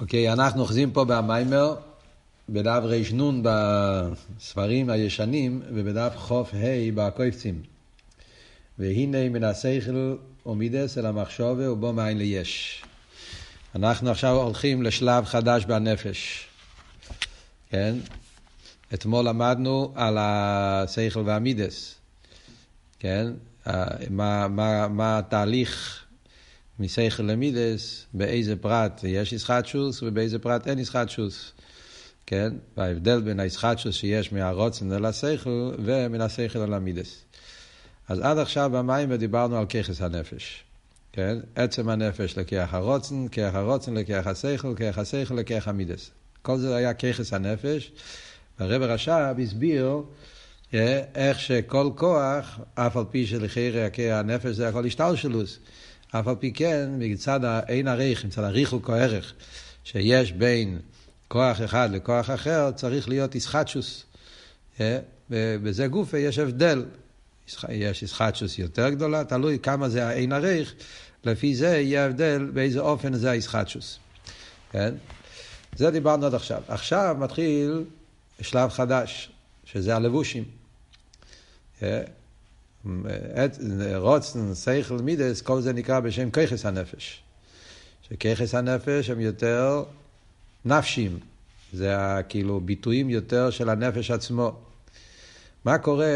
אוקיי, אנחנו אוחזים פה במיימר, בדף רנ בספרים הישנים, ובדף חוף ה' בקויפצים. והנה מן השכל ומידס אל המחשובה ובו מאין ליש. אנחנו עכשיו הולכים לשלב חדש בנפש. כן? אתמול למדנו על השכל והמידס. כן? מה, מה, מה התהליך משכל למידס, באיזה פרט יש ישחטשוס ובאיזה פרט אין ישחטשוס. כן? וההבדל בין הישחטשוס שיש מהרוצן אל השכל ומן השכל אל המידס. אז עד עכשיו במים דיברנו על ככס הנפש. כן? עצם הנפש לכיח הרוצן, כיח הרוצן לכיח השכל, כיח השכל לכיח המידס. כל זה היה ככס הנפש. והרב רש"ב הסביר אה, איך שכל כוח, אף על פי שלחירי הנפש זה הכל השתלשלוס. אף על פי כן, מצד האין עריך, מצד הריחוק או ערך שיש בין כוח אחד לכוח אחר, צריך להיות איסחטשוס. בזה גופה יש הבדל. יש איסחטשוס יותר גדולה, תלוי כמה זה האין עריך, לפי זה יהיה הבדל באיזה אופן זה האיסחטשוס. כן? זה דיברנו עד עכשיו. עכשיו מתחיל שלב חדש, שזה הלבושים. רוצן, סייכל, מידס, כל זה נקרא בשם ככס הנפש. שככס הנפש הם יותר נפשים, זה כאילו ביטויים יותר של הנפש עצמו. מה קורה,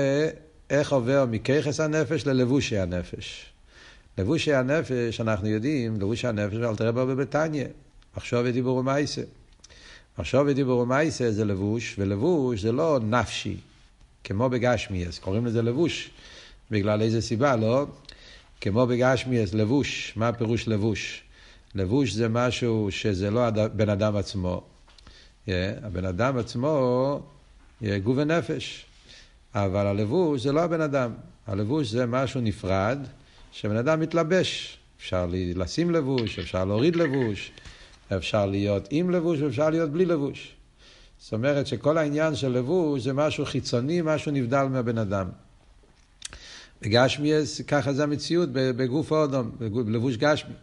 איך עובר מככס הנפש ללבושי הנפש? לבושי הנפש, אנחנו יודעים, לבושי הנפש, אל תראה בו בבתניא, מחשוב ודיבור ומייסה. מחשוב ודיבור ומייסה זה לבוש, ולבוש זה לא נפשי, כמו בגשמי, אז קוראים לזה לבוש. בגלל איזה סיבה, לא? כמו בגשמיאס, לבוש, מה הפירוש לבוש? לבוש זה משהו שזה לא הבן אדם עצמו. Yeah, הבן אדם עצמו, yeah, גוף ונפש. אבל הלבוש זה לא הבן אדם. הלבוש זה משהו נפרד, שבן אדם מתלבש. אפשר לשים לבוש, אפשר להוריד לבוש, אפשר להיות עם לבוש ואפשר להיות בלי לבוש. זאת אומרת שכל העניין של לבוש זה משהו חיצוני, משהו נבדל מהבן אדם. בגשמיאס, ככה זה המציאות בגוף האודום, בלבוש גשמי.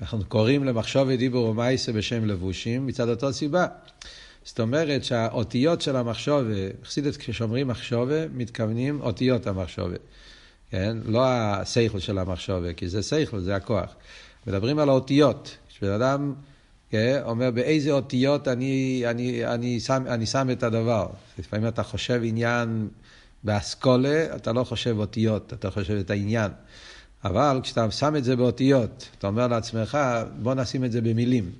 אנחנו קוראים למחשוב ודיבור ומייסה בשם לבושים מצד אותו סיבה. זאת אומרת שהאותיות של המחשוב, חסידת כשאומרים מחשוב, מתכוונים אותיות המחשוב. כן? לא השכל של המחשוב, כי זה שכל, זה הכוח. מדברים על האותיות. כשבן אדם כן, אומר באיזה אותיות אני, אני, אני, שם, אני שם את הדבר. לפעמים אתה חושב עניין באסכולה אתה לא חושב אותיות, אתה חושב את העניין. אבל כשאתה שם את זה באותיות, אתה אומר לעצמך, בוא נשים את זה במילים.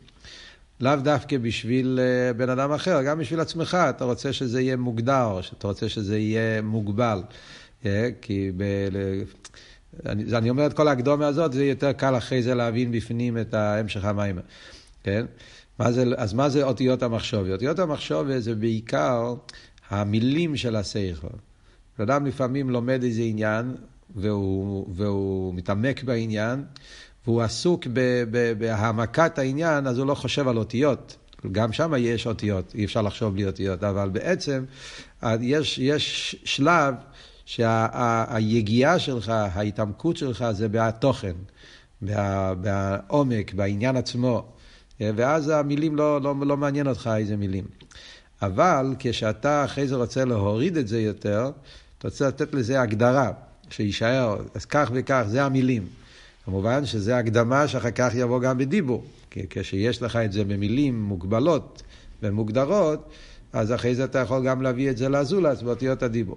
לאו דווקא בשביל אה, בן אדם אחר, גם בשביל עצמך, אתה רוצה שזה יהיה מוגדר, אתה רוצה שזה יהיה מוגבל. אה, כי ב... אני, אני אומר את כל ההקדומה הזאת, זה יותר קל אחרי זה להבין בפנים את המשך המים. כן? מה זה, אז מה זה אותיות המחשובי? אותיות המחשובי זה בעיקר המילים של השכל. אדם לפעמים לומד איזה עניין, והוא, והוא מתעמק בעניין, והוא עסוק בהעמקת העניין, אז הוא לא חושב על אותיות. גם שם יש אותיות, אי אפשר לחשוב בלי אותיות, אבל בעצם יש, יש שלב שהיגיעה שה, שלך, ההתעמקות שלך, זה בתוכן, בה, בעומק, בעניין עצמו. ואז המילים לא, לא, לא מעניין אותך איזה מילים. אבל כשאתה אחרי זה רוצה להוריד את זה יותר, אתה רוצה לתת לזה הגדרה, שיישאר, אז כך וכך, זה המילים. כמובן שזה הקדמה שאחר כך יבוא גם בדיבור. כי כשיש לך את זה במילים מוגבלות ומוגדרות, אז אחרי זה אתה יכול גם להביא את זה לזולס באותיות הדיבור.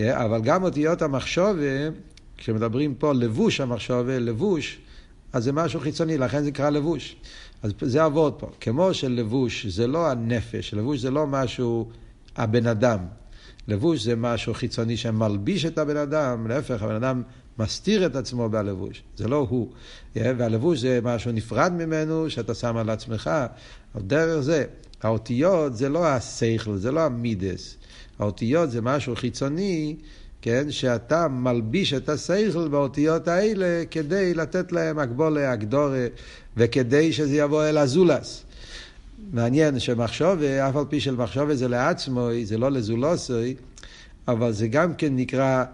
אבל גם אותיות המחשובה, כשמדברים פה לבוש המחשובה, לבוש, אז זה משהו חיצוני, לכן זה נקרא לבוש. אז זה עבוד פה. כמו שלבוש זה לא הנפש, לבוש זה לא משהו, הבן אדם. לבוש זה משהו חיצוני שמלביש את הבן אדם, להפך, הבן אדם מסתיר את עצמו בלבוש, זה לא הוא. והלבוש זה משהו נפרד ממנו, שאתה שם על עצמך. אבל דרך זה, האותיות זה לא השכל, זה לא המידס. האותיות זה משהו חיצוני, כן, שאתה מלביש את השכל באותיות האלה כדי לתת להם הגבולה, הגדורה, וכדי שזה יבוא אל הזולס. מעניין שמחשוב, אף על פי של מחשוב זה לעצמו, זה לא לזולוסוי, אבל זה גם כן נקרא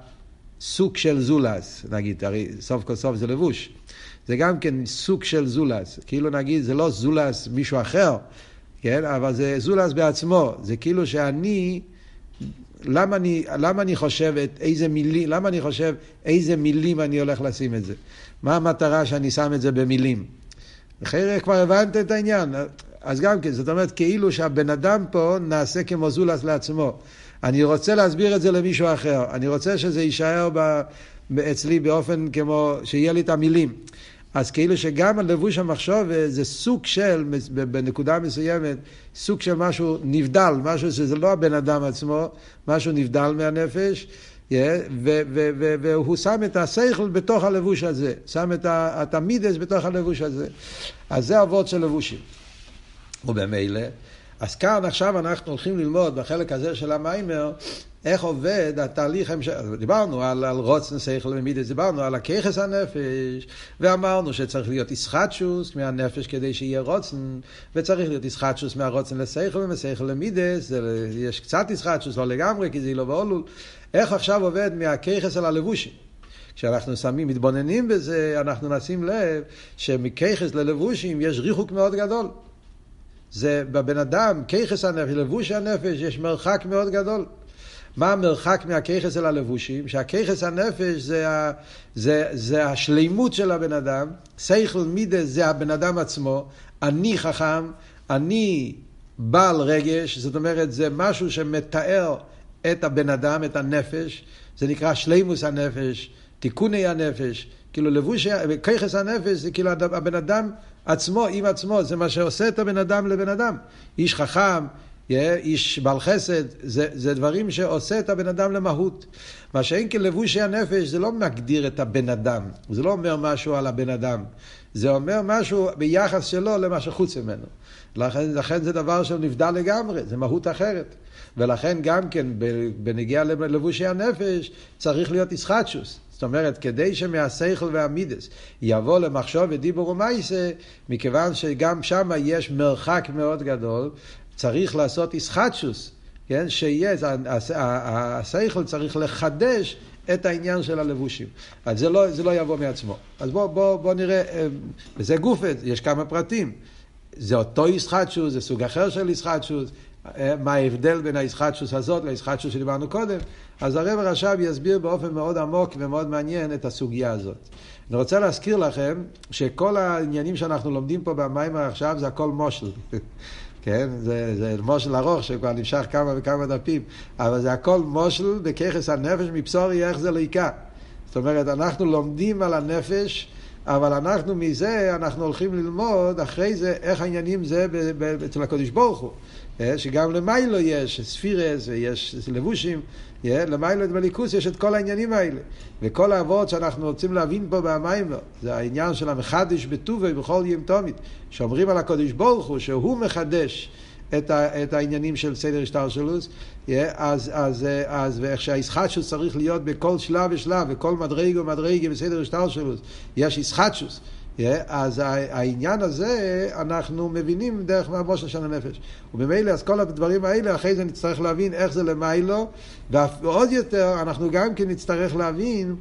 סוג של זולס, נגיד, הרי סוף כל סוף זה לבוש. זה גם כן סוג של זולס. כאילו נגיד, זה לא זולס מישהו אחר, כן? אבל זה זולס בעצמו. זה כאילו שאני... למה אני, למה אני חושב את איזה מילים, למה אני חושב איזה מילים אני הולך לשים את זה? מה המטרה שאני שם את זה במילים? אחרי כבר הבנת את העניין. אז גם כן, זאת אומרת, כאילו שהבן אדם פה נעשה כמו זולס לעצמו. אני רוצה להסביר את זה למישהו אחר. אני רוצה שזה יישאר ב, אצלי באופן כמו, שיהיה לי את המילים. אז כאילו שגם הלבוש המחשוב זה סוג של, בנקודה מסוימת, סוג של משהו נבדל, משהו שזה לא הבן אדם עצמו, משהו נבדל מהנפש, yeah, והוא שם את השכל בתוך הלבוש הזה, שם את המידס בתוך הלבוש הזה. אז זה אבות של לבושים. ובמילא, אז כאן עכשיו אנחנו הולכים ללמוד בחלק הזה של המיימר, איך עובד התהליך המשך. דיברנו על, על רוצן שכל ומידס, דיברנו על הככס הנפש, ואמרנו שצריך להיות ישחטשוס מהנפש כדי שיהיה רוצן, וצריך להיות ישחטשוס מהרוצן לשכל ומשכל למידס, יש קצת ישחטשוס, לא לגמרי, כי זה לא בעולול. איך עכשיו עובד מהככס אל הלבושים? כשאנחנו שמים, מתבוננים בזה, אנחנו נשים לב שמככס ללבושים יש ריחוק מאוד גדול. זה בבן אדם, ככס הנפש, לבוש הנפש, יש מרחק מאוד גדול. מה המרחק מהככס אל הלבושים? שהככס הנפש זה, ה, זה, זה השלימות של הבן אדם, סייכל מידה זה הבן אדם עצמו, אני חכם, אני בעל רגש, זאת אומרת זה משהו שמתאר את הבן אדם, את הנפש, זה נקרא שלימוס הנפש, תיקוני הנפש, כאילו לבוש, ככס הנפש זה כאילו הבן אדם עצמו, עם עצמו, זה מה שעושה את הבן אדם לבן אדם. איש חכם, איש בעל חסד, זה, זה דברים שעושה את הבן אדם למהות. מה שאין כלבושי הנפש זה לא מגדיר את הבן אדם, זה לא אומר משהו על הבן אדם, זה אומר משהו ביחס שלו למה שחוץ ממנו. לכן, לכן זה דבר שנבדל לגמרי, זה מהות אחרת. ולכן גם כן בנגיעה ללבושי הנפש צריך להיות ישחטשוס. זאת אומרת, כדי שמהשכל והמידס יבוא למחשוב ודיבור ומייסה, מכיוון שגם שם יש מרחק מאוד גדול, צריך לעשות איסחטשוס, כן? שיהיה, השכל צריך לחדש את העניין של הלבושים. אז זה לא, זה לא יבוא מעצמו. אז בואו בוא, בוא נראה, אה, וזה גופת, יש כמה פרטים. זה אותו איסחטשוס, זה סוג אחר של איסחטשוס, אה, מה ההבדל בין האיסחטשוס הזאת לאיסחטשוס שדיברנו קודם. אז הרב רש"ב יסביר באופן מאוד עמוק ומאוד מעניין את הסוגיה הזאת. אני רוצה להזכיר לכם שכל העניינים שאנחנו לומדים פה במים עכשיו זה הכל מושל. כן? זה, זה מושל ארוך שכבר נמשך כמה וכמה דפים, אבל זה הכל מושל בככס הנפש מבשורי איך זה ליקה. זאת אומרת, אנחנו לומדים על הנפש, אבל אנחנו מזה, אנחנו הולכים ללמוד אחרי זה איך העניינים זה אצל הקדוש ברוך הוא. אה, שגם למיילו יש ספירס ויש לבושים, אה, למיילו בליכוס יש את כל העניינים האלה. וכל האבות שאנחנו רוצים להבין פה במיימר, זה העניין של המחדש בטובי בכל ים תומית, שאומרים על הקדוש ברוך הוא שהוא מחדש את, ה, את העניינים של סדר השטלשלוס, אה, אז, אז, אז ואיך שהישחטשוס צריך להיות בכל שלב ושלב, וכל מדרגה ומדרגה בסדר השטלשלוס, יש ישחטשוס. אז העניין הזה אנחנו מבינים דרך מהבושל של הנפש. וממילא אז כל הדברים האלה אחרי זה נצטרך להבין איך זה למיילו ועוד יותר אנחנו גם כן נצטרך להבין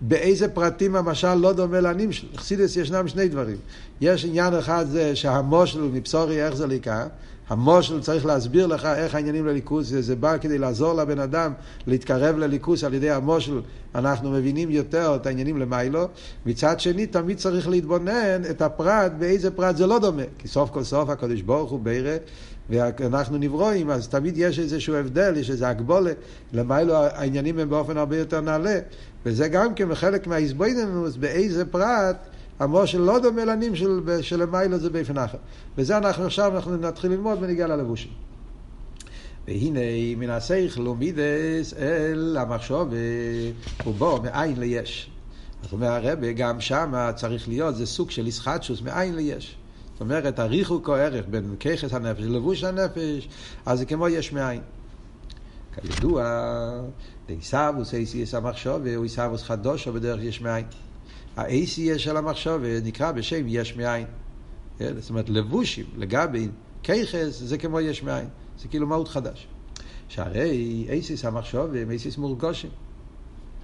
באיזה פרטים המשל לא דומה לנמשל. בחסידס ישנם שני דברים. יש עניין אחד זה שהמושל מבשורי איך זה לקה המושל צריך להסביר לך איך העניינים לליכוס, זה, בא כדי לעזור לבן אדם להתקרב לליכוס על ידי המושל, אנחנו מבינים יותר את העניינים למיילו. מצד שני, תמיד צריך להתבונן את הפרט, באיזה פרט זה לא דומה. כי סוף כל סוף הקדוש ברוך הוא בירא, ואנחנו נברואים, אז תמיד יש איזשהו הבדל, יש איזו הגבולה. למיילו העניינים הם באופן הרבה יותר נעלה. וזה גם כן חלק מהאיזבויננוס, באיזה פרט המושל לא דומה לנים של, של המיילו זה באופן אחר. וזה אנחנו עכשיו אנחנו נתחיל ללמוד ונגיע ללבושים. והנה מן השכל ומידס אל המחשוב ובו מאין ליש. זאת אומרת הרבה גם שם צריך להיות זה סוג של ישחטשוס מאין ליש. זאת אומרת הריחוק או ערך בין ככס הנפש ללבוש הנפש אז זה כמו יש מאין. כידוע דעיסאוווס אייסיס המחשוב הוא חדושו בדרך יש מאין. ה-ACS של המחשוב נקרא בשם יש מאין. כן? זאת אומרת, לבושים לגבי כיכס זה כמו יש מאין. זה כאילו מהות חדש. שהרי אייסיס המחשוב הם אייסיס מורגושים.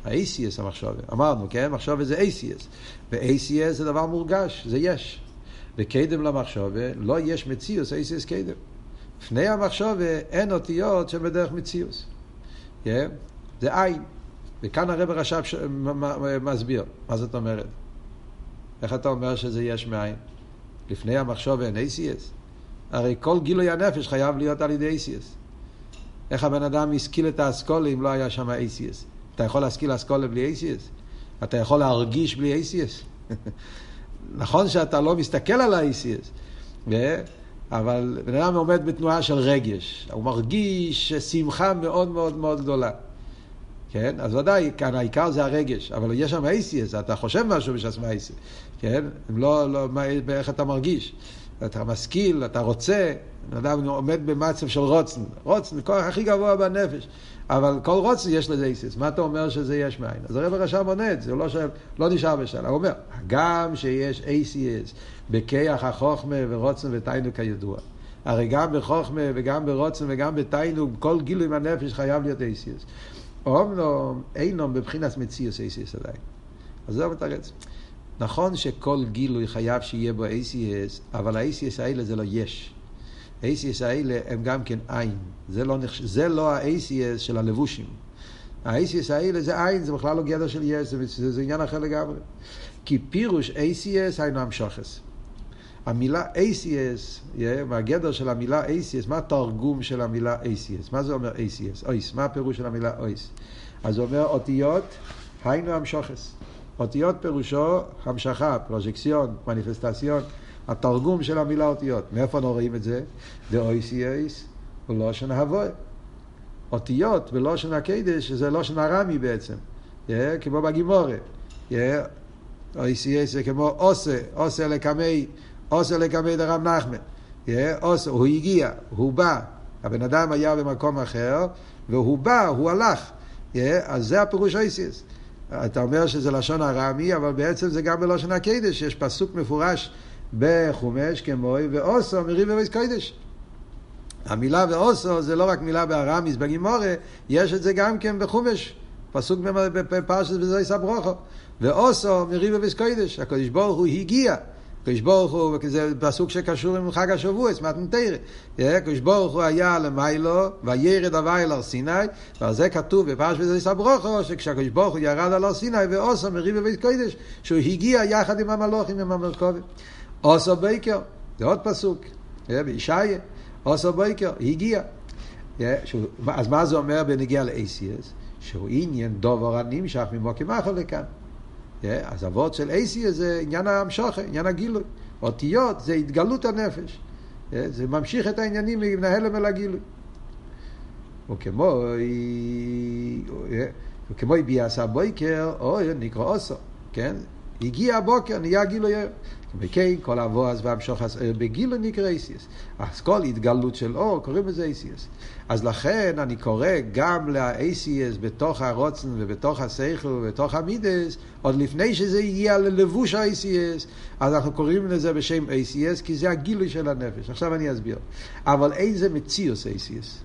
ה-ACS המחשבה. אמרנו, כן? מחשבה זה ACS. ו-ACS זה דבר מורגש, זה יש. וקדם למחשבה, לא יש מציאוס, ACS קדם. לפני המחשבה אין אותיות שבדרך מציאוס. Yeah? זה עין. וכאן הרב רש"ב ש... מסביר. מה זאת אומרת? איך אתה אומר שזה יש מאין? לפני המחשבה אין ACS? הרי כל גילוי הנפש חייב להיות על ידי ACS. איך הבן אדם השכיל את האסכולה אם לא היה שם ACS? אתה יכול להשכיל אסכולה בלי ACS? אתה יכול להרגיש בלי ACS? נכון שאתה לא מסתכל על ה-ACS, אבל בן אדם עומד בתנועה של רגש, הוא מרגיש שמחה מאוד מאוד מאוד גדולה. כן? אז ודאי, כאן העיקר זה הרגש, אבל יש שם ACS, אתה חושב משהו בשביל ACS, כן? אם לא, לא, מה, איך אתה מרגיש? אתה משכיל, אתה רוצה, אדם עומד במצב של רוצן, רוצן, הכוח הכי גבוה בנפש, אבל כל רוצן יש לזה איסיס, מה אתה אומר שזה יש מאין? אז הרב הרשם עונה את זה, הוא לא, שואל, לא נשאר בשאלה, הוא אומר, גם שיש איסיס בכיח החוכמה ורוצן ותיינוק כידוע, הרי גם בחוכמה וגם ברוצן וגם בתיינוק, כל גילוי מהנפש חייב להיות איסיס. אומנום, אינום בבחינת מציאוס איסיס עדיין. אז זה מתרץ. נכון שכל גילוי חייב שיהיה בו ACS, אבל ה-ACS האלה זה לא יש. ה-ACS האלה הם גם כן עין. זה לא, נחש... זה לא ה-ACS של הלבושים. ה-ACS האלה זה עין, זה בכלל לא גדר של יש, זה, זה, זה עניין אחר לגמרי. כי פירוש ACS היינו המשוכס. המילה ACS, מהגדר של המילה ACS, מה התרגום של המילה ACS? מה זה אומר ACS? אויס, מה הפירוש של המילה אויס? אז זה אומר אותיות, היינו המשוכס. אותיות פירושו המשכה, פרוז'קציון, מניפסטציון, התרגום של המילה אותיות. מאיפה אנחנו רואים את זה? דאויסייס הוא לושן הבוי. אותיות בלושן הקדש זה לושן ארמי בעצם, yeah, כמו בגמורה. Yeah, אויסייס זה כמו אסא, אסא לקמי, אסא לקמי דרב נחמן. אסא, הוא הגיע, הוא בא. הבן אדם היה במקום אחר, והוא בא, הוא הלך. אז זה הפירוש אויסייס. אתה אומר שזה לשון ארמי, אבל בעצם זה גם בלשון הקדש, יש פסוק מפורש בחומש כמו ואוסו מריב ובייס קדש. המילה ואוסו זה לא רק מילה בארמיס בגימורה, יש את זה גם כן בחומש, פסוק בפרשת בזויס הברוכו. ואוסו מריב ובייס קדש, הקדוש ברוך הוא הגיע. קדוש ברוך הוא, זה פסוק שקשור עם חג השבוע, מתנתרא. קדוש ברוך הוא היה למיילו, וירד הווי על הר סיני, ועל זה כתוב בפרש וזה סברוכו, שכשהקדוש ברוך הוא ירד על הר סיני ועושו מריב בבית קודש, שהוא הגיע יחד עם המלוכים, עם המרכובים. עושו בייקר, זה עוד פסוק, בישעיה, עושו בייקר, הגיע. אז מה זה אומר בנגיע ל-ACS? שהוא עניין דובר הנמשך ממוקים אחר לכאן. אז אבות של אייסי זה עניין המשוכר, עניין הגילוי. אותיות זה התגלות הנפש. זה ממשיך את העניינים מנהל אל הגילוי. וכמו וכמו ביאס הבויקר, או נקרא אוסו, כן? הגיע הבוקר, נהיה גילוי וכן, כל אבו והמשוך בגילו נקרא אייסיאס. אז כל התגלות של אור, קוראים לזה אייסיאס. אז לכן אני קורא גם לאייסיאס בתוך הרוצן ובתוך השכל ובתוך המידס, עוד לפני שזה הגיע ללבוש האייסיאס, אז אנחנו קוראים לזה בשם אייסיאס, כי זה הגילוי של הנפש. עכשיו אני אסביר. אבל אין זה מציאוס אייסיאס.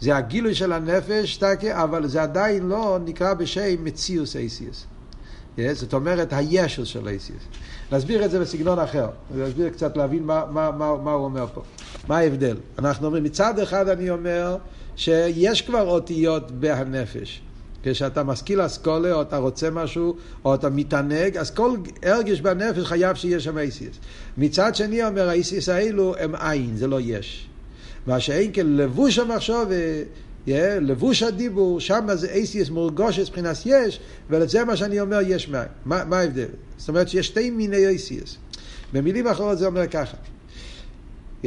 זה הגילוי של הנפש, אבל זה עדיין לא נקרא בשם מציאוס אייסיאס. זאת אומרת, הישל של אייסיאס. נסביר את זה בסגנון אחר, נסביר קצת להבין מה, מה, מה, מה הוא אומר פה. מה ההבדל? אנחנו אומרים, מצד אחד אני אומר שיש כבר אותיות בהנפש. כשאתה משכיל אסכולה, או אתה רוצה משהו, או אתה מתענג, אז כל הרגש בנפש חייב שיהיה שם אייסיס. מצד שני אומר, האייסיס האלו הם עין, זה לא יש. מה שאין כן לבוש המחשוב Yeah, לבוש הדיבור, שם זה אייסיאס מורגושס מבחינת יש, ולזה מה שאני אומר יש מים. מה, מה ההבדל? זאת אומרת שיש שתי מיני אייסיאס. במילים אחרות זה אומר ככה. Yeah,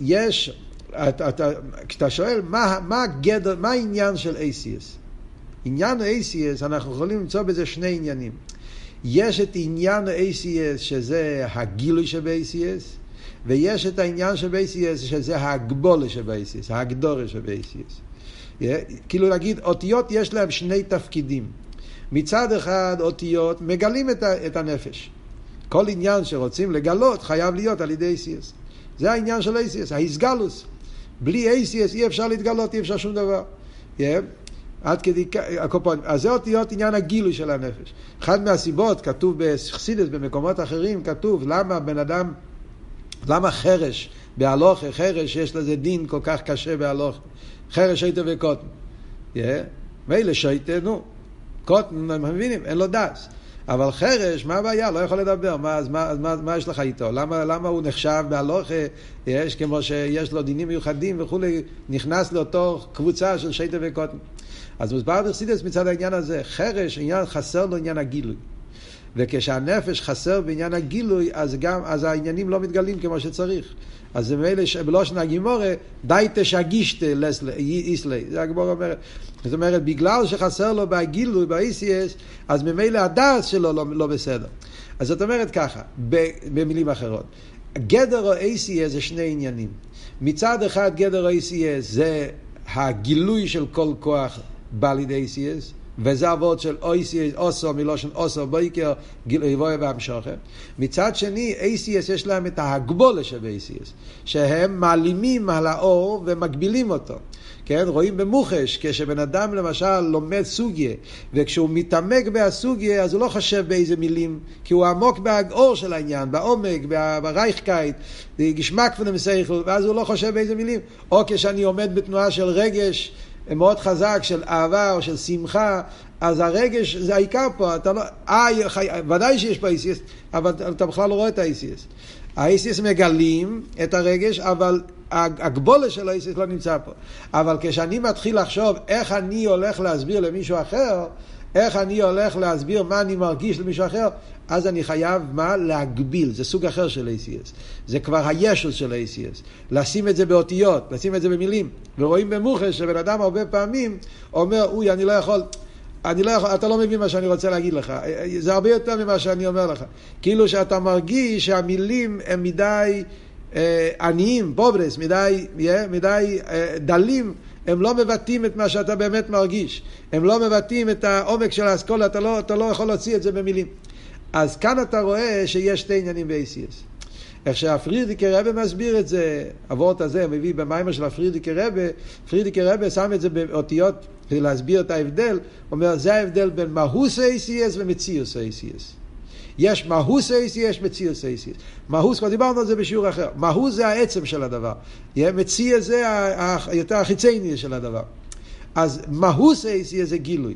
יש, אתה, אתה, כשאתה שואל מה, מה הגדר, מה העניין של אייסיאס? עניין ה-ACS, אנחנו יכולים למצוא בזה שני עניינים. יש את עניין ה-ACS שזה הגילוי שב-ACS, ויש את העניין של ACS שזה ההגבולה של ACS, ההגדורה של. Yeah, כאילו להגיד, אותיות יש להם שני תפקידים. מצד אחד, אותיות מגלים את, ה, את הנפש. כל עניין שרוצים לגלות חייב להיות על ידי ACS. זה העניין של ACS, ההסגלוס. בלי ACS אי אפשר להתגלות, אי אפשר שום דבר. Yeah. עד כדי הקופונים. אז זה אותיות עניין הגילוי של הנפש. אחת מהסיבות, כתוב בחסידס, במקומות אחרים, כתוב למה בן אדם, למה חרש בהלוכה, חרש יש לזה דין כל כך קשה בהלוכה. חרש שייטה וקוטן. מילא שייטה, נו. קוטן, הם מבינים, אין לו דס. אבל חרש, מה הבעיה? לא יכול לדבר, מה, אז מה, מה, מה יש לך איתו? למה, למה הוא נחשב בהלוכה, יש כמו שיש לו דינים מיוחדים וכולי, נכנס לאותו קבוצה של שייטה וקוטן. אז מוסבר בחסידס מצד העניין הזה, חרש, עניין חסר לו עניין הגילוי. וכשהנפש חסר בעניין הגילוי, אז גם, אז העניינים לא מתגלים כמו שצריך. אז זה מילא בלושן הגימורה, די תשגישתה איסלי, זה הגמורה אומרת. זאת אומרת, בגלל שחסר לו בגילוי, ב-ECS, אז ממילא הדעת שלו לא, לא בסדר. אז זאת אומרת ככה, במילים אחרות, גדר ה-ACS זה שני עניינים. מצד אחד גדר ה-ACS זה הגילוי של כל כוח בא לידי ACS, וזה אבות של OCS, אוסו מלושן אוסו בייקר, גילוי והמשוכר. מצד שני, ACS יש להם את ההגבולה של ACS, שהם מעלימים על האור ומגבילים אותו. כן, רואים במוחש, כשבן אדם למשל לומד סוגיה, וכשהוא מתעמק בהסוגיה, אז הוא לא חושב באיזה מילים, כי הוא עמוק באור של העניין, בעומק, ברייכקייט, גשמק ונמסייכל, ואז הוא לא חושב באיזה מילים. או כשאני עומד בתנועה של רגש, מאוד חזק של אהבה או של שמחה, אז הרגש זה העיקר פה, אתה לא, אה, ודאי שיש פה ACS, אבל אתה בכלל לא רואה את ה-ACS. ה-ACS מגלים את הרגש, אבל הגבולה של ה-ACS לא נמצא פה. אבל כשאני מתחיל לחשוב איך אני הולך להסביר למישהו אחר, איך אני הולך להסביר מה אני מרגיש למישהו אחר, אז אני חייב מה? להגביל, זה סוג אחר של ACS. זה כבר הישול של ACS. לשים את זה באותיות, לשים את זה במילים. ורואים במוחש שבן אדם הרבה פעמים אומר, אוי, אני לא יכול, אני לא יכול, אתה לא מבין מה שאני רוצה להגיד לך. זה הרבה יותר ממה שאני אומר לך. כאילו שאתה מרגיש שהמילים הם מדי אה, עניים, פוברס, מדי, yeah, מדי אה, דלים. הם לא מבטאים את מה שאתה באמת מרגיש. הם לא מבטאים את העומק של האסכולה, אתה לא, אתה לא יכול להוציא את זה במילים. אז כאן אתה רואה שיש שתי עניינים ב-ACS. איך שהפרידיקי רבה מסביר את זה, אבות הזה, מביא במיימר של הפרידיקי רבה, פרידיקי רבה שם את זה באותיות כדי להסביר את ההבדל, אומר זה ההבדל בין מהוס ACS ומציוס ACS. יש מהוס ACS, יש מציוס ACS. מהוס, כבר דיברנו על זה בשיעור אחר, מהוס זה העצם של הדבר, מציע זה יותר החיצייני של הדבר. אז מהוס ACS זה גילוי.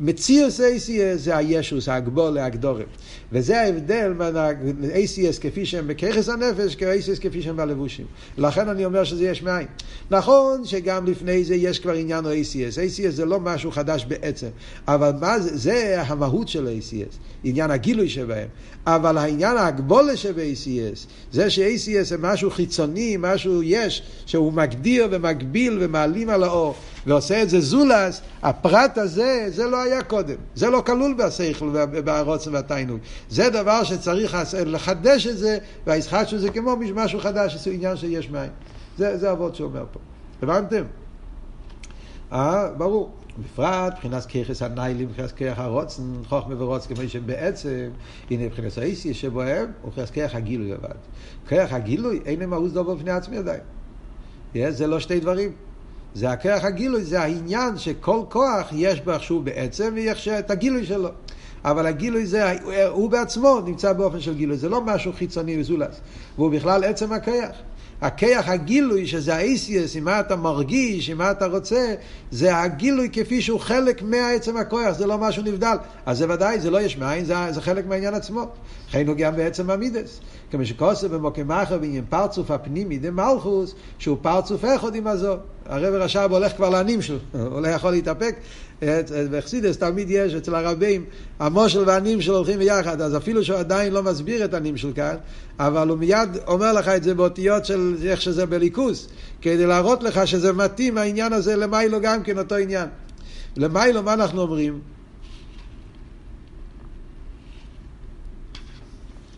מציאוס ACS זה הישוס, הגבול, הגדורת. וזה ההבדל בין ה-ACS כפי שהם בככס הנפש, כ-ACS כפי שהם בלבושים. לכן אני אומר שזה יש מאין. נכון שגם לפני זה יש כבר עניין ה-ACS. ACS זה לא משהו חדש בעצם, אבל מה זה, זה המהות של ACS, עניין הגילוי שבהם. אבל העניין ההגבולה שב-ACS, זה ש-ACS זה משהו חיצוני, משהו יש, שהוא מגדיר ומגביל ומעלים על האור. ועושה את זה זולס, הפרט הזה, זה לא היה קודם. זה לא כלול בשכל ובערוצם והתיינוג. זה דבר שצריך לחדש את זה, והישחטשו זה כמו משהו חדש, זה עניין שיש מים. זה, זה אבות שאומר פה. הבנתם? אה, ברור. בפרט, מבחינת ככס הניילים, מבחינת כרך הרוצן, חוכמה ורוצן, כמו שבעצם, הנה מבחינת האיסי שבוהם, הוא מבחינת כרך הגילוי לבד. כרך הגילוי אין למהות דובר בפני עצמי עדיין. זה לא שתי דברים. זה הכרך הגילוי, זה העניין שכל כוח יש בו איכשהו בעצם, ויש את הגילוי שלו. אבל הגילוי זה, הוא בעצמו נמצא באופן של גילוי, זה לא משהו חיצוני וזולס, והוא בכלל עצם הכיח. הכיח הגילוי, שזה האיסיאס, עם מה אתה מרגיש, עם מה אתה רוצה, זה הגילוי כפי שהוא חלק מהעצם הכוח, זה לא משהו נבדל. אז זה ודאי, זה לא יש מאין, זה, זה חלק מהעניין עצמו. הוא גם בעצם המידס. כמו שכוסף במוקם אחר פרצוף הפנימי דמלכוס, שהוא פרצוף אחד עם הזו. הרב רש"ב הולך כבר לענים שלו, הוא לא יכול להתאפק. בחסידס תמיד יש אצל הרבים, המושל והנים שלו הולכים ביחד, אז אפילו שהוא עדיין לא מסביר את הנים של כאן, אבל הוא מיד אומר לך את זה באותיות של איך שזה בליכוס, כדי להראות לך שזה מתאים העניין הזה למיילו גם כן אותו עניין. למיילו מה אנחנו אומרים?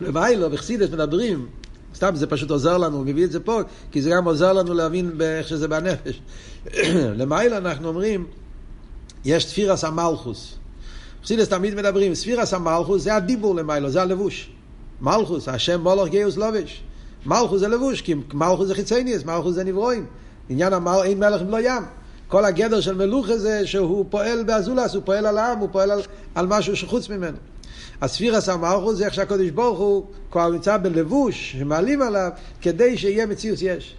למיילו בחסידס מדברים סתם זה פשוט עוזר לנו, הוא מביא את זה פה, כי זה גם עוזר לנו להבין איך שזה בנפש. למעלה אנחנו אומרים, יש ספירס המלכוס. חסידס תמיד מדברים, ספירס המלכוס זה הדיבור למיילו, זה הלבוש. מלכוס, השם מולך גיוס לובש. מלכוס זה לבוש, כי מלכוס זה חיצייניאס, מלכוס זה נברואים. עניין המל, אין מלך אם לא ים. כל הגדר של מלוכה זה שהוא פועל באזולס, הוא פועל על העם, הוא פועל על, על משהו שחוץ ממנו. הספירס המלכוס זה איך שהקדוש ברוך הוא כבר נמצא בלבוש שמעלים עליו כדי שיהיה מציאות יש.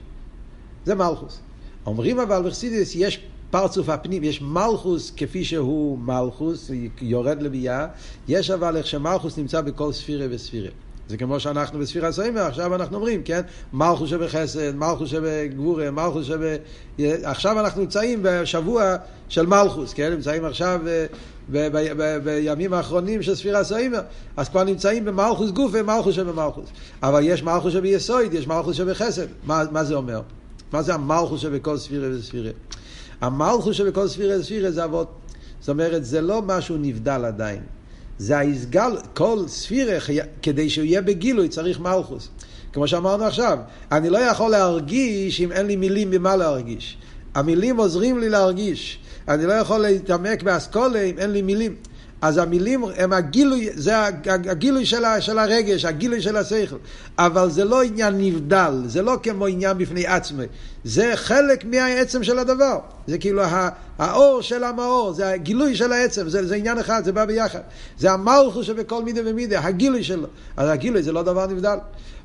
זה מלכוס. אומרים אבל בחסידס יש פרצוף הפנים, יש מלכוס כפי שהוא מלכוס, יורד לביאה, יש אבל איך שמלכוס נמצא בכל ספירה וספירה. זה כמו שאנחנו בספירה סיימר, עכשיו אנחנו אומרים, כן? מלכוס שבחסד, מלכוס שבגבורה, מלכוס שב... עכשיו אנחנו נמצאים בשבוע של מלכוס, כן? נמצאים עכשיו. ב... בימים האחרונים של ספירה סיימר, אז כבר נמצאים במלכוס גוף ומלכוס שבמלכוס. אבל יש מלכוס שביסוד, יש מלכוס שבחסד. מה, מה זה אומר? מה זה המלכוס שבכל ספירה וספירה? המלכוס שבכל ספירה וספירה זה אבות. זאת אומרת, זה לא משהו נבדל עדיין. זה ההסגל, כל ספירה, כדי שהוא יהיה בגילוי צריך מלכוס. כמו שאמרנו עכשיו, אני לא יכול להרגיש אם אין לי מילים במה להרגיש. המילים עוזרים לי להרגיש. אני לא יכול להתעמק באסכולה אם אין לי מילים. אז המילים הם הגילוי, זה הגילוי של, של הרגש, הגילוי של השכל. אבל זה לא עניין נבדל, זה לא כמו עניין בפני עצמי. זה חלק מהעצם של הדבר. זה כאילו האור של המאור, זה הגילוי של העצם, זה, זה עניין אחד, זה בא ביחד. זה המלכוס שבכל מידה ומידה, הגילוי שלו. אז הגילוי זה לא דבר נבדל.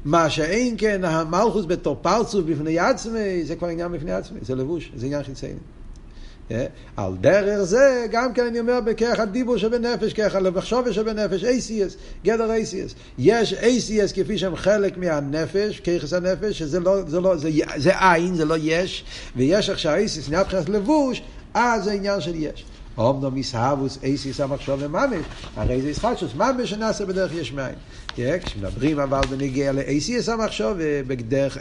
מה שאין כן, המלכוס בתור פרצוף בפני עצמי, זה כבר עניין בפני עצמי, זה לבוש, זה עניין חיצייני. אה? על דרך זה, גם כן אני אומר, בכרך הדיבור שבנפש, כרך הלבחשובה שבנפש, ACS, גדר ACS. יש ACS כפי שהם חלק מהנפש, ככס הנפש, שזה לא, זה לא, זה, זה עין, זה לא יש, ויש עכשיו ACS, נהיה מבחינת לבוש, אז זה עניין של יש. אומנם מסהבוס אייסיס המחשוב ממש, הרי זה ישחטשוס, ממש שנעשה בדרך יש מאין. כשמדברים אבל בנגיע ל-ACS המחשוב, בדרך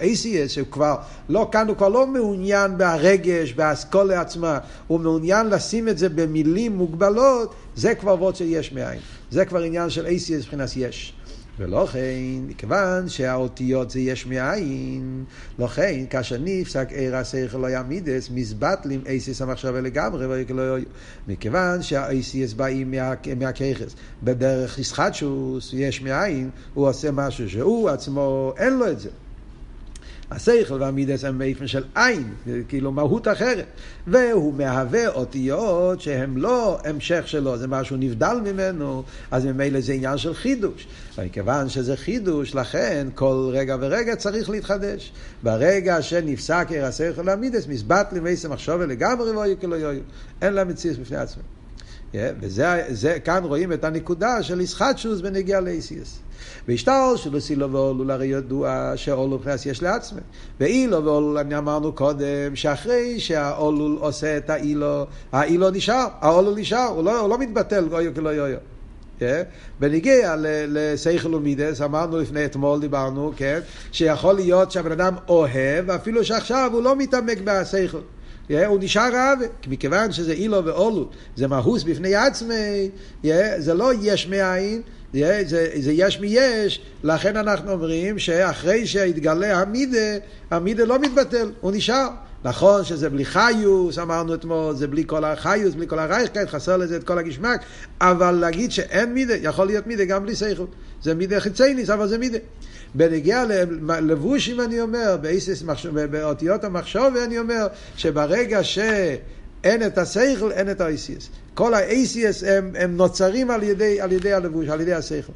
שהוא כבר, לא, כאן הוא כבר לא מעוניין ברגש, באסכולה עצמה, הוא מעוניין לשים את זה במילים מוגבלות, זה כבר וורד של יש מאין. זה כבר עניין של ACS מבחינת יש. ולכן, מכיוון שהאותיות זה יש מאין, לכן, כאשר נפסק עיר השכל לא יעמידס, מזבטלים אייסיס המחשבה לגמרי. מכיוון שהאייסיס באים מה, מהככס, בדרך ישחטשוס, יש מאין, הוא עושה משהו שהוא עצמו, אין לו את זה. השכל והמידס הם באופן של עין, כאילו מהות אחרת. והוא מהווה אותיות שהם לא המשך שלו, זה משהו נבדל ממנו, אז ממילא זה עניין של חידוש. וכיוון שזה חידוש, לכן כל רגע ורגע צריך להתחדש. ברגע שנפסק ער השכל והמידס, מסבט למייסם מחשוב לגמרי ואוי כלא יהיו. אין לה מציאות בפני עצמם. Yeah, וזה, כאן רואים את הנקודה של ישחטשוס בנגיע לאיסיאס. והשטר שלו סילו ואולול הרי ידוע שאולול פרס יש לעצמם. ואילו ואולול, אני אמרנו קודם, שאחרי שהאולול עושה את האילו, האילו נשאר, האולול נשאר, הוא לא, הוא לא מתבטל, גויו כלא יויו. כן? בניגיע לסייכל ומידס, אמרנו לפני אתמול, דיברנו, כן? שיכול להיות שהבן אדם אוהב, אפילו שעכשיו הוא לא מתעמק בסייכל. הוא נשאר רעב, מכיוון שזה אילו ואולו, זה מהוס בפני עצמי, זה לא יש מאין, זה, זה יש מיש, לכן אנחנו אומרים שאחרי שהתגלה המידה, המידה לא מתבטל, הוא נשאר. נכון שזה בלי חיוס, אמרנו אתמול, זה בלי כל החיוס, בלי כל הרייכקייט, חסר לזה את כל הגשמק, אבל להגיד שאין מידה, יכול להיות מידה גם בלי סייכות. זה מידה חיצייניס, אבל זה מידה. בנגיע ללבושים אני אומר, באותיות המחשוב אני אומר, שברגע ש... אין את השכל, אין את ה-ACS. כל ה-ACS הם, הם נוצרים על ידי, על ידי הלבוש, על ידי השכל.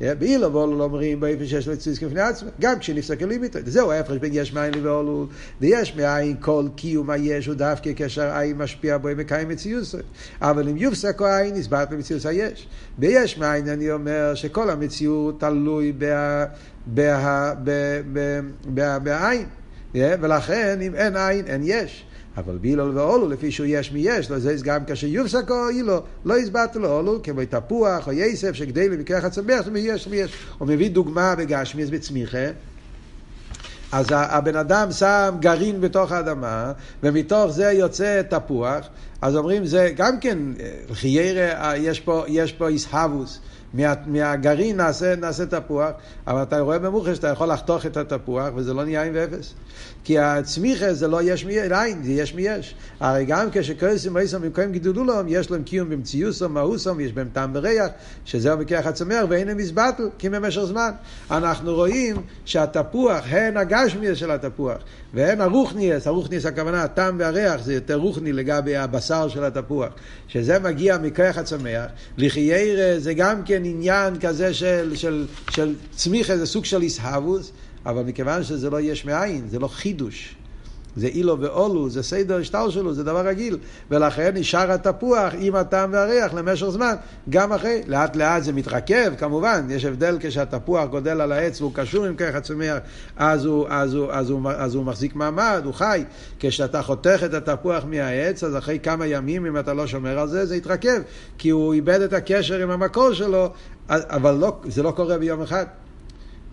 באילו ואולול אומרים באיפה שיש לו ציוס כפני עצמו, גם כשנפסק אלימיתו. וזהו ההפרש בין יש מאין ואולול, ויש מאין כל קיום היש הוא דווקא כאשר עין משפיע בו מקיים מציוסו. אבל אם יופסק או עין, נסברת במציאות היש. ביש מאין אני אומר שכל המציאות תלוי בעין. ולכן אם אין עין, אין יש. אבל בילול ואולו, לפי שהוא יש מי יש, זה גם כאשר יופסק או אילו, לא הסברת לו אולו, כמו תפוח או יסף שגדל במקרה הצמח, מי יש מי יש. הוא מביא דוגמה בגשמיס בצמיחה. אז הבן אדם שם גרעין בתוך האדמה, ומתוך זה יוצא תפוח, אז אומרים, זה גם כן, חיירה, יש פה, יש פה איסהבוס. מה, מהגרעין נעשה, נעשה תפוח, אבל אתה רואה במוחש שאתה יכול לחתוך את התפוח וזה לא נהיה עם ואפס. כי הצמיחה זה לא יש מאין, זה יש מיש. הרי גם כשקרסים ואיסם במקום גידולולם, יש להם קיום במציאוסם, מהוסם, ויש בהם טעם וריח, שזהו מכיח הצמח, ואין להם מזבטל, כי במשך זמן. אנחנו רואים שהתפוח, הן הגשמיאס של התפוח, והן הרוחניאס, הרוחניאס הכוונה, הטעם והריח, זה יותר רוחני לגבי הבשר של התפוח. שזה מגיע מכיח הצמח, לחיירה זה גם כן עניין כזה של, של, של צמיחה, זה סוג של איסהבוס, אבל מכיוון שזה לא יש מאין, זה לא חידוש. זה אילו ואולו, זה סדר השטר שלו, זה דבר רגיל. ולכן נשאר התפוח עם הטעם והריח למשך זמן, גם אחרי. לאט לאט זה מתרכב, כמובן, יש הבדל כשהתפוח גודל על העץ והוא קשור עם כרך הצומח, אז אז, אז, אז הוא מחזיק מעמד, הוא חי. כשאתה חותך את התפוח מהעץ, אז אחרי כמה ימים, אם אתה לא שומר על זה, זה יתרכב. כי הוא איבד את הקשר עם המקור שלו, אבל לא, זה לא קורה ביום אחד.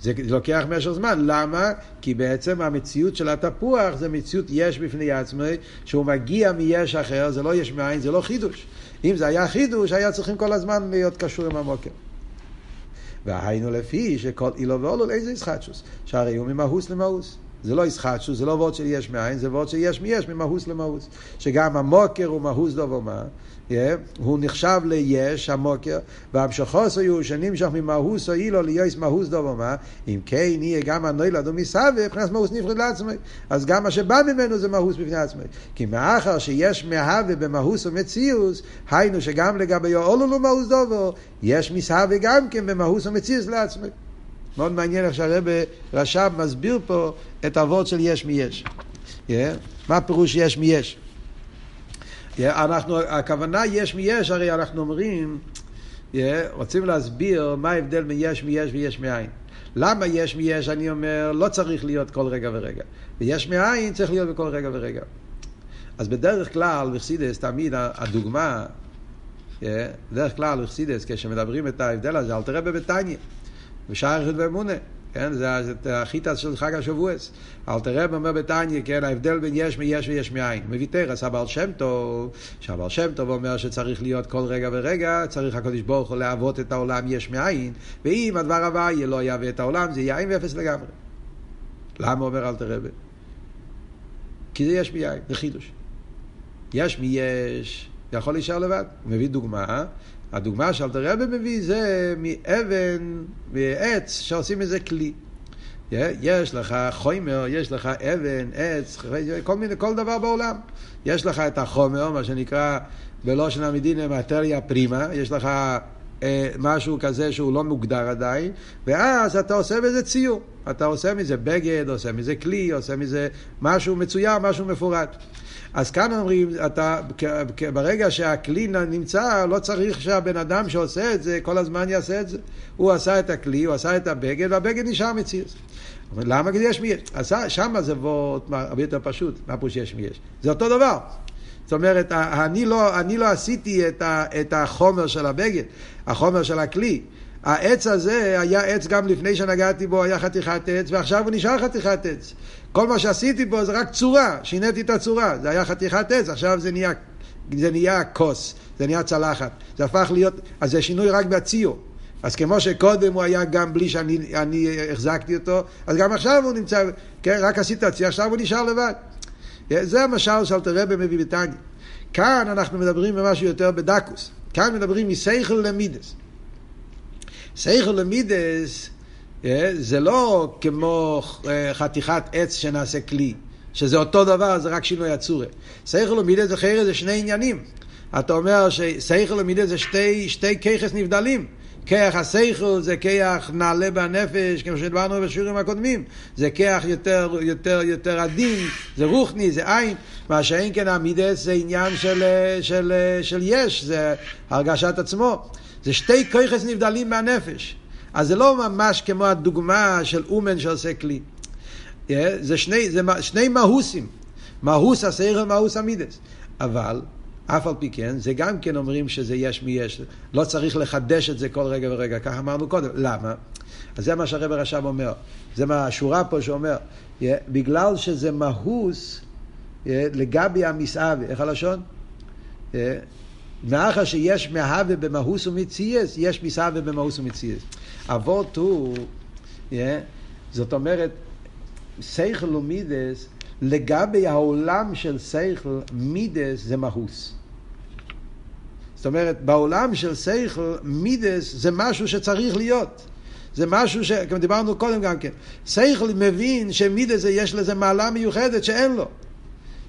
זה לוקח משך זמן. למה? כי בעצם המציאות של התפוח זה מציאות יש בפני עצמי, שהוא מגיע מיש אחר, זה לא יש מאין, זה לא חידוש. אם זה היה חידוש, היה צריכים כל הזמן להיות קשור עם המוקר. והיינו לפי שכל אילו ואולו איזה ישחטשוס, שהרי הוא ממהוס למהוס. זה לא ישחטשוס, זה לא וורד של יש מאין, זה וורד של יש מיש, ממהוס למהוס. שגם המוקר הוא מהוס דובו מה. Yeah, הוא נחשב ליש, המוקר, והמשכוס הוא שנמשך ממהוס או אילו ליוס מהוס דובר מה, אם כן יהיה גם הנוילד ומסבב, מבחינת מהוס נפרד לעצמי. אז גם מה שבא ממנו זה מהוס בפני עצמי. כי מאחר שיש מהווה במהוס ומציאוס, היינו שגם לגבי אולו לא מהוס דובר, יש מסהווה גם כן במהוס ומציאוס לעצמי. מאוד מעניין איך שהרבא רש"ב מסביר פה את אבות של יש מיש. Yeah, מה פירוש יש מיש? אנחנו, הכוונה יש מיש, הרי אנחנו אומרים, רוצים להסביר מה ההבדל בין יש מיש ויש מאין. למה יש מיש, אני אומר, לא צריך להיות כל רגע ורגע. ויש מאין צריך להיות בכל רגע ורגע. אז בדרך כלל, בחסידס, תמיד הדוגמה, בדרך כלל בחסידס, כשמדברים את ההבדל הזה, אל תראה בביתניה, יחיד ואמונה. כן? זה, זה החיטה של חג השבועס. אל תראה אומר בתניא, כן, ההבדל בין יש מיש ויש מאין. מביא תרס, הבעל שם טוב, שהבעל שם טוב אומר שצריך להיות כל רגע ורגע, צריך הקדוש ברוך הוא להוות את העולם יש מאין, ואם הדבר הבא יהיה לא יהווה את העולם, זה יין ואפס לגמרי. למה אומר אל תראה? כי זה יש מיין, זה חידוש. יש מיש, יכול להישאר לבד. הוא מביא דוגמה, הדוגמה שאלתר רבי מביא זה מאבן, מעץ, שעושים מזה כלי. יש לך חומר, יש לך אבן, עץ, כל מיני, כל דבר בעולם. יש לך את החומר, מה שנקרא בלושן המדינה מטריה פרימה, יש לך אה, משהו כזה שהוא לא מוגדר עדיין, ואז אתה עושה בזה ציור. אתה עושה מזה בגד, עושה מזה כלי, עושה מזה משהו מצויר, משהו מפורט. אז כאן אומרים, אתה, ברגע שהכלי נמצא, לא צריך שהבן אדם שעושה את זה, כל הזמן יעשה את זה. הוא עשה את הכלי, הוא עשה את הבגד, והבגד נשאר מציאות. למה? כי יש מי יש. שם זה וורט הרבה יותר פשוט, מה פירוש יש מי יש? זה אותו דבר. זאת אומרת, אני לא, אני לא עשיתי את, ה, את החומר של הבגד, החומר של הכלי. העץ הזה היה עץ גם לפני שנגעתי בו, היה חתיכת עץ, ועכשיו הוא נשאר חתיכת עץ. כל מה שעשיתי בו זה רק צורה, שיניתי את הצורה. זה היה חתיכת עץ, עכשיו זה נהיה, זה נהיה כוס, זה נהיה צלחת. זה הפך להיות, אז זה שינוי רק בציור. אז כמו שקודם הוא היה גם בלי שאני החזקתי אותו, אז גם עכשיו הוא נמצא, כן, רק עשית ציור, עכשיו הוא נשאר לבד. זה המשל שאלתר רבי מביא בתניא. כאן אנחנו מדברים במשהו יותר בדקוס. כאן מדברים מסייכל למידס. סייכל למידס זה לא כמו אה, חתיכת עץ שנעשה כלי, שזה אותו דבר, זה רק שינוי הצורה. סייכל למידס זה חיירה, זה שני עניינים. אתה אומר שסייכל למידס זה שתי, שתי כיחס נבדלים. כיח הסייכל זה כיח נעלה בנפש, כמו שדיברנו בשיעורים הקודמים. זה כיח יותר, יותר, יותר עדין, זה רוחני, זה עין. מה שאין כן המידס זה עניין של, של, של, יש, זה הרגשת עצמו. זה שתי כיחס נבדלים מהנפש. אז זה לא ממש כמו הדוגמה של אומן שעושה כלי. זה שני, זה שני מהוסים. מהוס הסייכל ומהוס המידס. אבל אף על פי כן, זה גם כן אומרים שזה יש מי יש. לא צריך לחדש את זה כל רגע ורגע, ככה אמרנו קודם. למה? אז זה מה שהרבר רשם אומר. זה מה השורה פה שאומר. בגלל שזה מהוס לגבי המסעווה. איך הלשון? מאחר שיש מהווה במהוס ומציאס, יש מסהווה במהוס ומציאס. אבות הוא, זאת אומרת, סייכל ומידס, לגבי העולם של סייכל, מידס זה מהוס. זאת אומרת, בעולם של סייכל, מידס זה משהו שצריך להיות. זה משהו ש... כמו דיברנו קודם גם כן. סייכל מבין שמידס יש לזה מעלה מיוחדת שאין לו.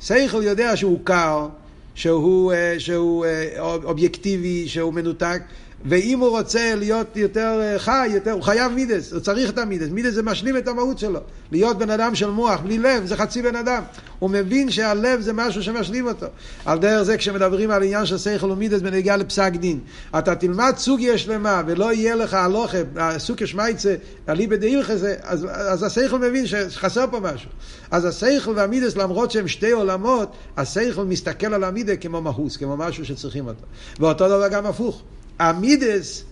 סייכל יודע שהוא קר, שהוא, אה, שהוא אה, אובייקטיבי, שהוא מנותק, ואם הוא רוצה להיות יותר אה, חי, יותר, הוא חייב מידס, הוא צריך את המידס. מידס זה משלים את המהות שלו. להיות בן אדם של מוח, בלי לב, זה חצי בן אדם. הוא מבין שהלב זה משהו שמשלים אותו. על דרך זה כשמדברים על עניין של שכל ומידס בנגיעה לפסק דין. אתה תלמד סוגיה שלמה ולא יהיה לך הלוכה, סוגיה שמייצה, אליבא דאילכזה, אז, אז השכל מבין שחסר פה משהו. אז השכל והמידס, למרות שהם שתי עולמות, השכל מסתכל על המידה כמו מהוס, כמו משהו שצריכים אותו. ואותו דבר גם הפוך. המידס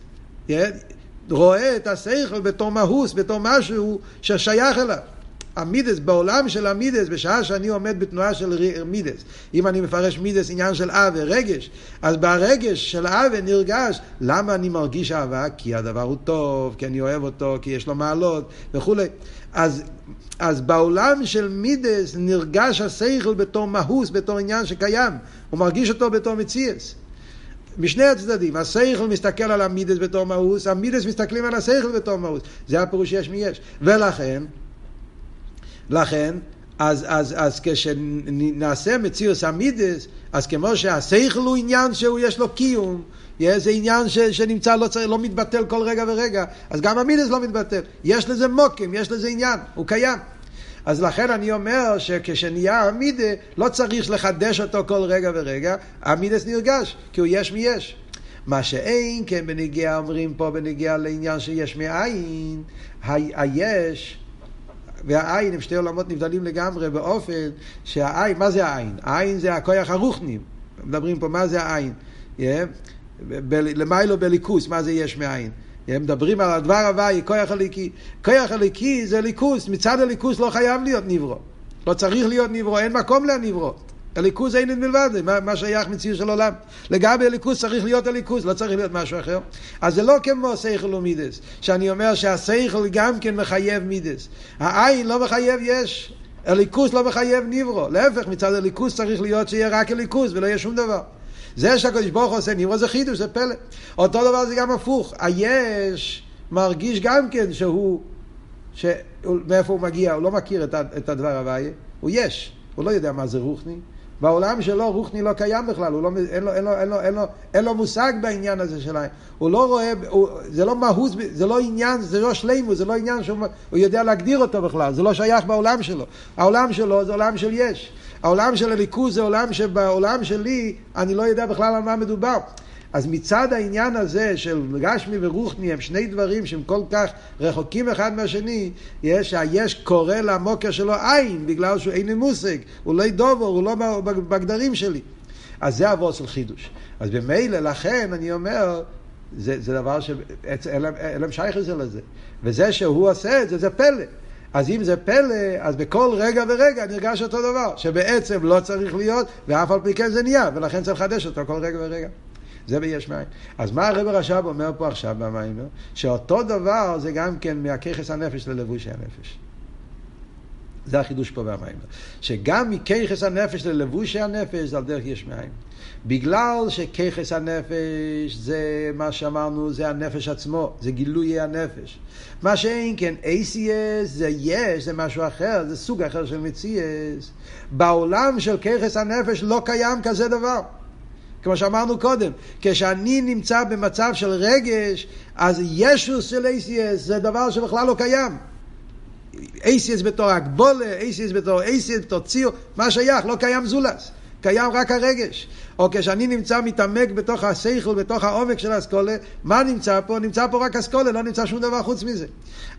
רואה את השכל בתור מהוס, בתור משהו ששייך אליו. המידס, בעולם של המידס, בשעה שאני עומד בתנועה של מידס, אם אני מפרש מידס עניין של אהבה, רגש, אז ברגש של אהבה נרגש, למה אני מרגיש אהבה? כי הדבר הוא טוב, כי אני אוהב אותו, כי יש לו מעלות וכולי. אז, אז בעולם של מידס נרגש השכל בתור מהוס, בתור עניין שקיים, הוא מרגיש אותו בתור מציאס. משני הצדדים, השכל מסתכל על המידס בתור מהוס, המידס מסתכלים על השכל בתור מהוס. זה הפירוש יש מיש. ולכן, לכן, אז, אז, אז כשנעשה מציאוס המידס, אז כמו שהשכל הוא עניין שהוא יש לו קיום, זה עניין ש, שנמצא, לא, צריך, לא מתבטל כל רגע ורגע, אז גם המידס לא מתבטל. יש לזה מוקים, יש לזה עניין, הוא קיים. אז לכן אני אומר שכשנהיה המידה, לא צריך לחדש אותו כל רגע ורגע, המידס נרגש, כי הוא יש מיש. מה שאין כן בנגיעה, אומרים פה בנגיעה לעניין שיש מאין, היש והעין הם שתי עולמות נבדלים לגמרי באופן שהעין, מה זה העין? העין זה הכוח הרוחני, מדברים פה מה זה העין, yeah. למיילו בליכוס, מה זה יש מאין. הם מדברים על הדבר הוואי, כוח הליקי. כוח הליקי זה ליכוס, מצד הליכוס לא חייב להיות נברו. לא צריך להיות נברו, אין מקום לנברו. הליכוס אין את מלבד זה, מה, מה שייך מציאות של עולם. לגבי הליכוס צריך להיות הליכוס, לא צריך להיות משהו אחר. אז זה לא כמו שכל ומידס, שאני אומר שהשכל גם כן מחייב מידס. העין לא מחייב יש, הליכוס לא מחייב נברו. להפך, מצד הליכוס צריך להיות שיהיה רק הליכוס ולא יהיה שום דבר. זה שהקדוש ברוך הוא עושה נברא זה חידוש, זה פלא. אותו דבר זה גם הפוך. היש מרגיש גם כן שהוא, ש... מאיפה הוא מגיע, הוא לא מכיר את הדבר הוויה, הוא יש, הוא לא יודע מה זה רוחני. בעולם שלו רוחני לא קיים בכלל, לא, אין, לו, אין, לו, אין, לו, אין, לו, אין לו מושג בעניין הזה שלהם. הוא לא רואה, הוא, זה לא מהות, זה לא עניין, זה לא שלימו, זה לא עניין שהוא יודע להגדיר אותו בכלל, זה לא שייך בעולם שלו. העולם שלו זה עולם של יש. העולם של הליכוז זה עולם שבעולם שלי אני לא יודע בכלל על מה מדובר. אז מצד העניין הזה של גשמי ורוחני הם שני דברים שהם כל כך רחוקים אחד מהשני, יש היש קורא למוקר שלו עין, בגלל שהוא אין לי מושג, הוא לא דובר, הוא לא בגדרים שלי. אז זה אבות של חידוש. אז במילא, לכן אני אומר, זה, זה דבר שאין להם שייך לזה. וזה שהוא עושה את זה, זה פלא. אז אם זה פלא, אז בכל רגע ורגע נרגש אותו דבר, שבעצם לא צריך להיות, ואף על פי כן זה נהיה, ולכן צריך לחדש אותו כל רגע ורגע. זה ביש מים. אז מה הרב רש"ב אומר פה עכשיו במיימר? שאותו דבר זה גם כן מהככס הנפש ללבושי הנפש. זה החידוש פה במיימר. שגם מככס הנפש ללבושי הנפש זה על דרך יש מאין. בגלל שככס הנפש זה מה שאמרנו, זה הנפש עצמו, זה גילוי הנפש. מה שאין כן, ACS זה יש, זה משהו אחר, זה סוג אחר של מציאס. בעולם של ככס הנפש לא קיים כזה דבר. כמו שאמרנו קודם, כשאני נמצא במצב של רגש, אז ישוס של ACS זה דבר שבכלל לא קיים. ACS בתור הגבולה, ACS בתור ACS בתור ציור, מה שייך? לא קיים זולס. קיים רק הרגש. או כשאני נמצא מתעמק בתוך השכל, בתוך העומק של האסכולה, מה נמצא פה? נמצא פה רק אסכולה, לא נמצא שום דבר חוץ מזה.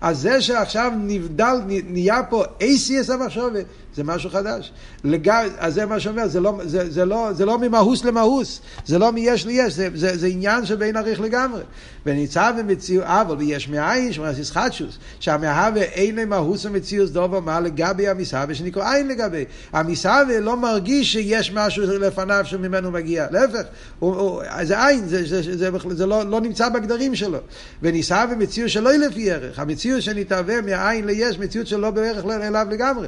אז זה שעכשיו נבדל, נהיה פה ACS המחשבת, זה משהו חדש. לג... אז זה מה שאומר, זה לא, זה, זה, לא, זה לא ממהוס למהוס, זה לא מיש ליש, זה, זה, זה עניין שבין עריך לגמרי. ונמצא במציאות, אבל ויש מאין, שאומר ישחטשוס, שהמהווה אין למהוס ומציאות דובר מה לגבי המסהווה שנקרא אין לגבי. המסהווה לא מרגיש שיש משהו לפניו שממנו מגיע. להפך, הוא, הוא, זה עין, זה, זה, זה, זה, זה לא, לא נמצא בגדרים שלו. ונישא במציאות שלא היא לפי ערך. המציאות שנתהווה מהעין ליש, מציאות שלא בערך אליו לגמרי.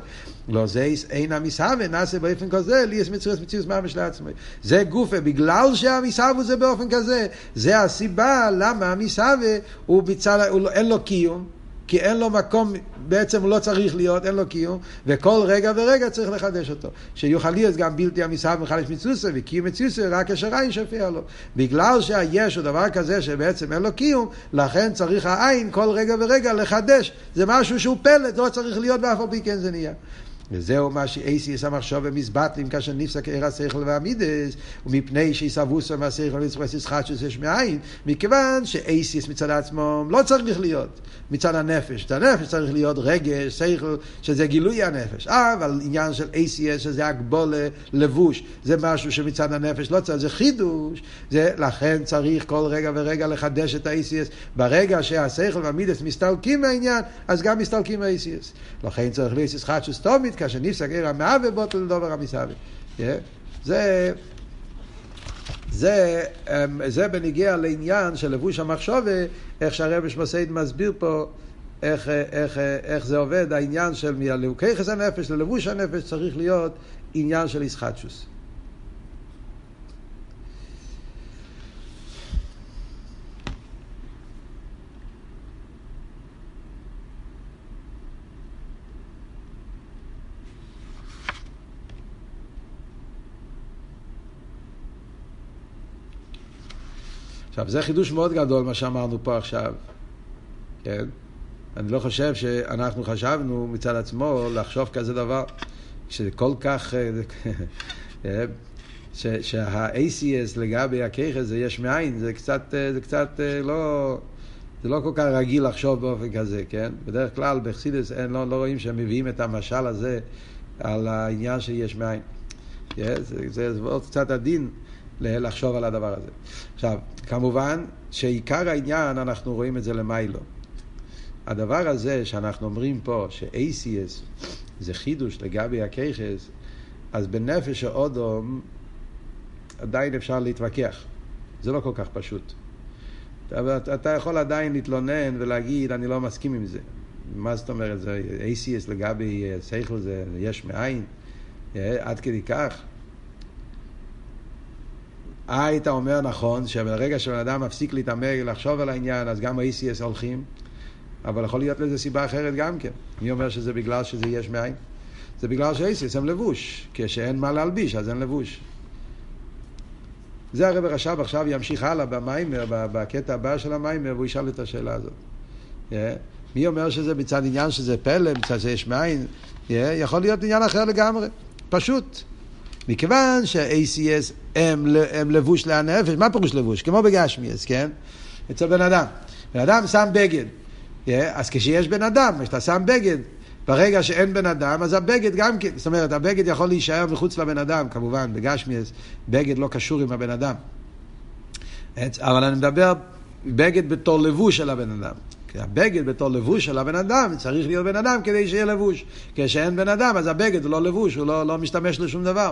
לא זה אין המסהווה, נעשה באופן כזה, לי יש מציאות מציאות ממש לעצמי. זה גופה, בגלל שהמסהווה זה באופן כזה, זה הסיבה למה המסהווה הוא הוא, אין לו קיום. כי אין לו מקום, בעצם הוא לא צריך להיות, אין לו קיום, וכל רגע ורגע צריך לחדש אותו. שיוכל להיות גם בלתי המסהב מחדש מצוסה, וקיום מצוסה רק כאשר עין שפיע לו. בגלל שהיש הוא דבר כזה שבעצם אין לו קיום, לכן צריך העין כל רגע ורגע לחדש. זה משהו שהוא פלט, לא צריך להיות ואף על פי כן זה נהיה. וזהו מה שאייסיס המחשוב ומזבטלים כאשר נפסק עיר השכל והמידס ומפני שיסבוסו מהשכל ויצחוסיס חדשוס יש מאין מכיוון שאייסיס מצד עצמו לא צריך להיות מצד הנפש. את הנפש צריך להיות רגש, שכל, שזה גילוי הנפש. אבל עניין של אייסיס שזה הגבולה, לבוש, זה משהו שמצד הנפש לא צריך, זה חידוש. זה, לכן צריך כל רגע ורגע לחדש את האייסיס. ברגע שהשכל והמידס מסתלקים מהעניין, אז גם מסתלקים האייסיס. לכן צריך לאייסיס חדשוס תומית כאשר נפסק עיר המהווה בוטל לדובר המסהווה. זה... זה, אמ, זה בניגיע לעניין של לבוש המחשובה, איך שהרבש מסעיד מסביר פה איך, איך, איך זה עובד, העניין של מלוקי חס הנפש ללבוש הנפש צריך להיות עניין של ישחטשוס. עכשיו, זה חידוש מאוד גדול, מה שאמרנו פה עכשיו, כן? אני לא חושב שאנחנו חשבנו מצד עצמו לחשוב כזה דבר, שזה כל כך... אה, אה, שה-ACS לגבי הכיכס זה יש מאין, זה קצת, אה, זה קצת לא, זה לא כל כך רגיל לחשוב באופן כזה, כן? בדרך כלל בחסידס לא, לא רואים שהם מביאים את המשל הזה על העניין שיש מאין. Yeah, זה, זה, זה עוד קצת עדין. לחשוב על הדבר הזה. עכשיו, כמובן שעיקר העניין, אנחנו רואים את זה למיילו. הדבר הזה שאנחנו אומרים פה, ש-ACS זה חידוש לגבי הכיכס, אז בנפש האודום עדיין אפשר להתווכח. זה לא כל כך פשוט. אתה, אתה יכול עדיין להתלונן ולהגיד, אני לא מסכים עם זה. מה זאת אומרת? זה ACS לגבי שכל זה יש מאין? אה, עד כדי כך? אה, היית אומר נכון, שברגע שבן אדם מפסיק להתעמק, לחשוב על העניין, אז גם ה-ACS הולכים, אבל יכול להיות לזה סיבה אחרת גם כן. מי אומר שזה בגלל שזה יש מאין? זה בגלל ש-ACS הם לבוש. כשאין מה להלביש, אז אין לבוש. זה הרב רש"ב עכשיו ימשיך הלאה במיימר, בקטע הבא של המיימר, והוא ישאל את השאלה הזאת. Yeah. מי אומר שזה מצד עניין שזה פלא, מצד שיש מאין? Yeah. יכול להיות עניין אחר לגמרי. פשוט. מכיוון שה-ACS הם, הם לבוש לנפש, מה פירוש לבוש? כמו בגשמיאס, כן? אצל בן אדם. בן אדם שם בגד. Yeah, אז כשיש בן אדם, כשאתה שם בגד, ברגע שאין בן אדם, אז הבגד גם כן, זאת אומרת, הבגד יכול להישאר מחוץ לבן אדם, כמובן, בגשמיאס, בגד לא קשור עם הבן אדם. אבל אני מדבר בגד בתור לבוש של הבן אדם. כי הבגד בתור לבוש של הבן אדם, צריך להיות בן אדם כדי שיהיה לבוש. כשאין בן אדם, אז הבגד הוא לא לבוש, הוא לא, לא משתמש לשום דבר.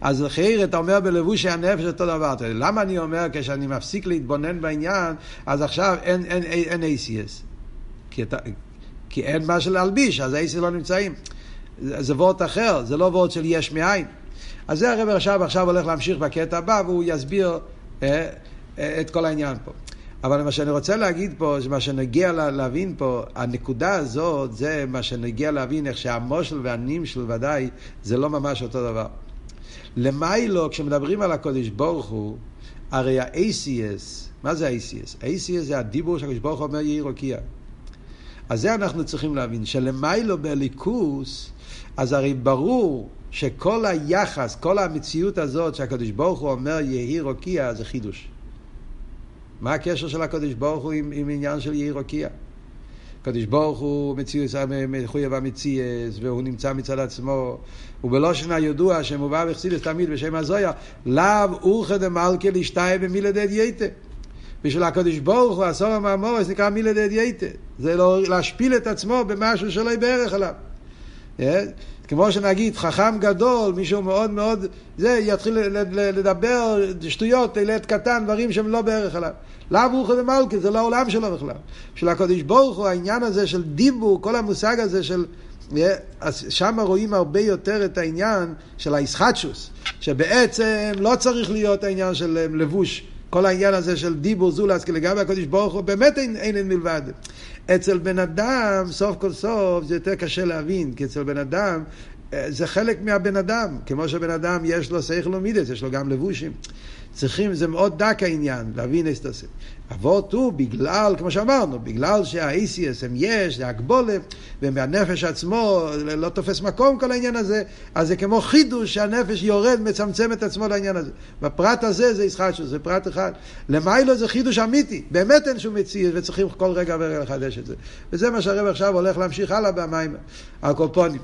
אז חייר, אתה אומר בלבוש הנפש אותו דבר. למה אני אומר, כשאני מפסיק להתבונן בעניין, אז עכשיו אין, אין, אין, אין ACS. כי, אתה, כי אין מה להלביש, אז ה-ACS לא נמצאים. זה, זה וורט אחר, זה לא וורט של יש מאין. אז זה הרב עכשיו, עכשיו הולך להמשיך בקטע הבא, והוא יסביר אה, אה, את כל העניין פה. אבל מה שאני רוצה להגיד פה, מה שנגיע להבין פה, הנקודה הזאת, זה מה שנגיע להבין איך שהמושל והנמשל ודאי, זה לא ממש אותו דבר. למיילו, כשמדברים על הקודש ברוך הוא, הרי ה-ACS, מה זה ה-ACS? ה-ACS זה הדיבור שהקודש ברוך הוא אומר יהי רוקיע. אז זה אנחנו צריכים להבין, שלמיילו בליכוס, אז הרי ברור שכל היחס, כל המציאות הזאת שהקדוש ברוך הוא אומר יהי רוקיע זה חידוש. מה הקשר של הקדוש ברוך הוא עם, עם עניין של יהי רוקיע? הקדוש ברוך הוא מציאוס מחויב המציאס, והוא נמצא מצד עצמו, ובלושן הידוע שמובא בחסידס תמיד בשם הזויה, לאו אורכא דמלכה לשתאי במילדד יתא. בשביל הקדוש ברוך הוא, הסור המאמורס נקרא מילדד יתא. זה לא להשפיל את עצמו במשהו שלא יהיה בערך עליו. כמו שנגיד חכם גדול, מישהו מאוד מאוד, זה יתחיל לדבר שטויות, ילד קטן, דברים שהם לא בערך עליו. לאו רוחו ומלכה, זה לא העולם שלו בכלל. של הקדוש ברוך הוא, העניין הזה של דיבור, כל המושג הזה של... אז שם רואים הרבה יותר את העניין של האיסחטשוס, שבעצם לא צריך להיות העניין של לבוש, כל העניין הזה של דיבור זולס, כי לגבי הקדוש ברוך הוא באמת אין אין מלבד. אצל בן אדם, סוף כל סוף, זה יותר קשה להבין, כי אצל בן אדם אה, זה חלק מהבן אדם, כמו שבן אדם יש לו שכל ומידס, יש לו גם לבושים. צריכים, זה מאוד דק העניין, להבין איך תעשה. אבות הוא בגלל, כמו שאמרנו, בגלל שה-ACS הם יש, זה הגבולה, ומהנפש עצמו לא תופס מקום כל העניין הזה, אז זה כמו חידוש שהנפש יורד, מצמצם את עצמו לעניין הזה. בפרט הזה זה ישחטשוס, זה פרט אחד. למיילו זה חידוש אמיתי, באמת אין שום מציאות, וצריכים כל רגע ורגע לחדש את זה. וזה מה שהרב עכשיו הולך להמשיך הלאה במים, הקופונים.